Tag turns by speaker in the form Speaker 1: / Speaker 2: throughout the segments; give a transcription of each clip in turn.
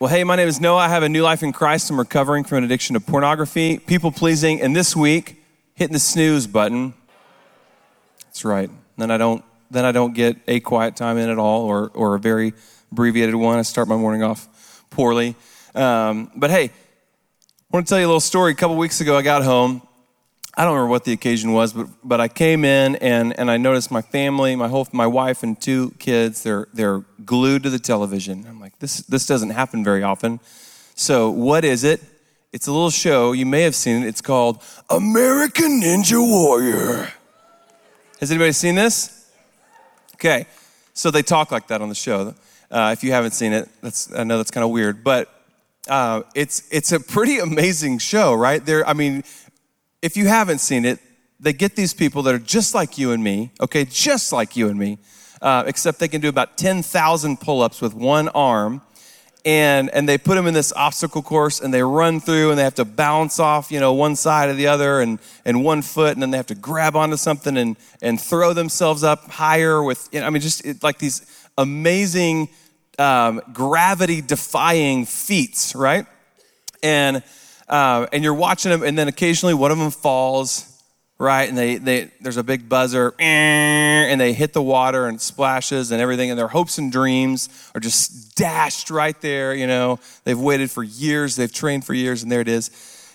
Speaker 1: Well, hey, my name is Noah. I have a new life in Christ. I'm recovering from an addiction to pornography, people pleasing, and this week, hitting the snooze button. That's right. Then I don't then I don't get a quiet time in at all or, or a very abbreviated one. I start my morning off poorly. Um, but hey, I want to tell you a little story. A couple weeks ago, I got home. I don't remember what the occasion was, but, but I came in and, and I noticed my family, my whole, my wife and two kids, they're, they're glued to the television. I'm like, this, this doesn't happen very often. So what is it? It's a little show. You may have seen it. It's called American Ninja Warrior. Has anybody seen this? Okay. So they talk like that on the show. Uh, if you haven't seen it, that's, I know that's kind of weird, but uh, it's, it's a pretty amazing show, right? There, I mean, if you haven't seen it, they get these people that are just like you and me, okay, just like you and me, uh, except they can do about 10,000 pull ups with one arm. And, and they put them in this obstacle course and they run through and they have to bounce off, you know, one side or the other and, and one foot and then they have to grab onto something and, and throw themselves up higher with, you know, I mean, just it, like these amazing um, gravity defying feats, right? And uh, and you're watching them, and then occasionally one of them falls, right? And they, they there's a big buzzer, and they hit the water and splashes and everything, and their hopes and dreams are just dashed right there. You know, they've waited for years, they've trained for years, and there it is.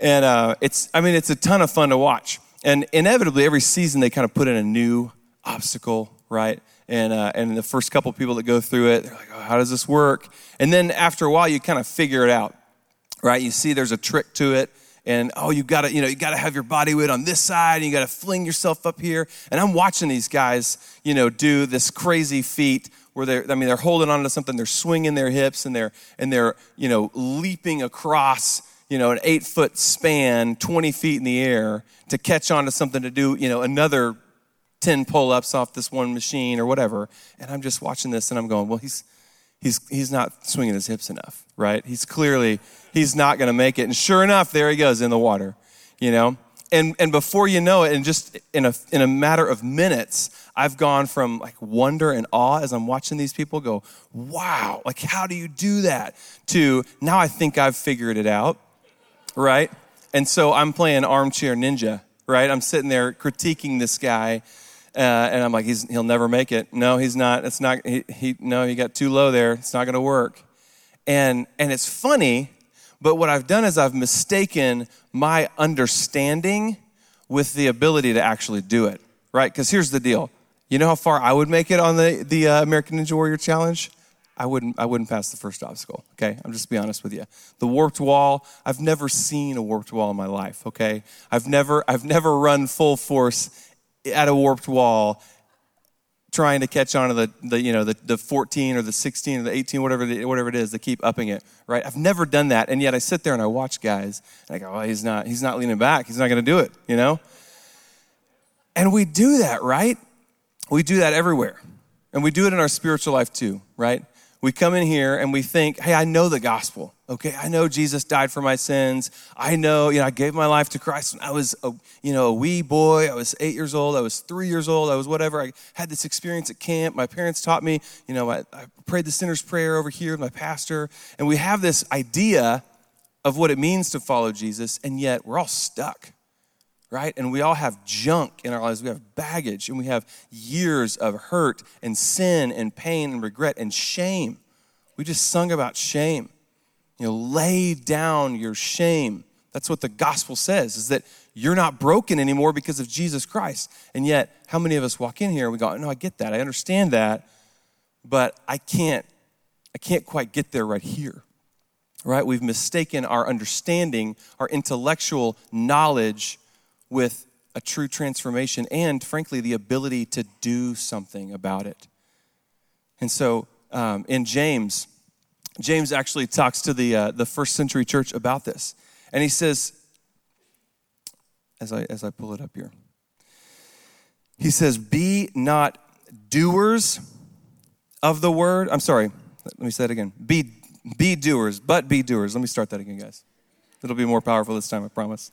Speaker 1: And uh, it's, I mean, it's a ton of fun to watch. And inevitably, every season they kind of put in a new obstacle, right? And, uh, and the first couple people that go through it, they're like, oh, how does this work? And then after a while, you kind of figure it out right? You see there's a trick to it. And oh, you gotta, you know, you gotta have your body weight on this side, and you gotta fling yourself up here. And I'm watching these guys, you know, do this crazy feat where they're, I mean, they're holding on to something, they're swinging their hips, and they're, and they're, you know, leaping across, you know, an eight foot span, 20 feet in the air to catch on to something to do, you know, another 10 pull ups off this one machine or whatever. And I'm just watching this and I'm going, well, he's, he's, he's not swinging his hips enough, right? He's clearly, he's not going to make it. And sure enough, there he goes in the water, you know? And, and before you know it, and just in a, in a matter of minutes, I've gone from like wonder and awe as I'm watching these people go, wow, like how do you do that? To now I think I've figured it out, right? And so I'm playing armchair ninja, right? I'm sitting there critiquing this guy uh, and I'm like, he'll never make it. No, he's not. It's not. He, he no, he got too low there. It's not going to work. And and it's funny, but what I've done is I've mistaken my understanding with the ability to actually do it. Right? Because here's the deal. You know how far I would make it on the the uh, American Ninja Warrior Challenge? I wouldn't, I wouldn't pass the first obstacle, okay? I'm just be honest with you. The warped wall, I've never seen a warped wall in my life, okay? I've never, I've never run full force at a warped wall trying to catch on to the, the you know the, the 14 or the 16 or the 18 whatever the, whatever it is they keep upping it right? I've never done that and yet i sit there and i watch guys and i go well he's not he's not leaning back. He's not going to do it you know? And we do that right? We do that everywhere and we do it in our spiritual life too right we come in here and we think, hey, I know the gospel. Okay, I know Jesus died for my sins. I know, you know, I gave my life to Christ when I was, a, you know, a wee boy. I was eight years old. I was three years old. I was whatever. I had this experience at camp. My parents taught me, you know, I, I prayed the sinner's prayer over here with my pastor. And we have this idea of what it means to follow Jesus, and yet we're all stuck right? And we all have junk in our lives. We have baggage and we have years of hurt and sin and pain and regret and shame. We just sung about shame. You know, lay down your shame. That's what the gospel says, is that you're not broken anymore because of Jesus Christ. And yet, how many of us walk in here and we go, no, I get that. I understand that, but I can't, I can't quite get there right here. Right? We've mistaken our understanding, our intellectual knowledge with a true transformation and, frankly, the ability to do something about it. And so um, in James, James actually talks to the, uh, the first century church about this. And he says, as I, as I pull it up here, he says, Be not doers of the word. I'm sorry, let me say it again. Be, be doers, but be doers. Let me start that again, guys. It'll be more powerful this time, I promise.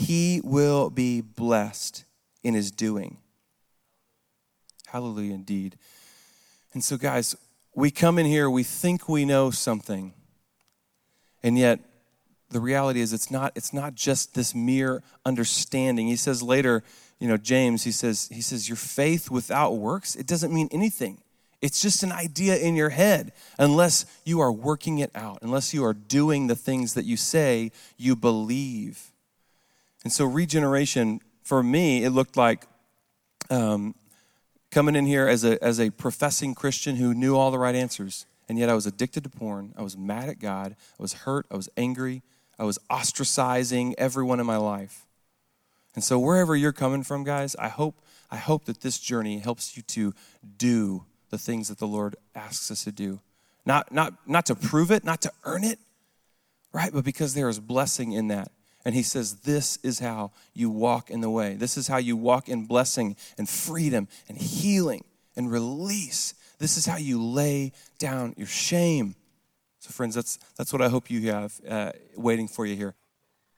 Speaker 1: he will be blessed in his doing. Hallelujah indeed. And so, guys, we come in here, we think we know something, and yet the reality is it's not, it's not just this mere understanding. He says later, you know, James, he says, he says, your faith without works, it doesn't mean anything. It's just an idea in your head unless you are working it out, unless you are doing the things that you say you believe. And so, regeneration, for me, it looked like um, coming in here as a, as a professing Christian who knew all the right answers, and yet I was addicted to porn. I was mad at God. I was hurt. I was angry. I was ostracizing everyone in my life. And so wherever you're coming from, guys, I hope I hope that this journey helps you to do the things that the Lord asks us to do. Not not not to prove it, not to earn it, right? But because there is blessing in that. And he says, This is how you walk in the way. This is how you walk in blessing and freedom and healing and release. This is how you lay down your shame. So, friends, that's, that's what I hope you have uh, waiting for you here.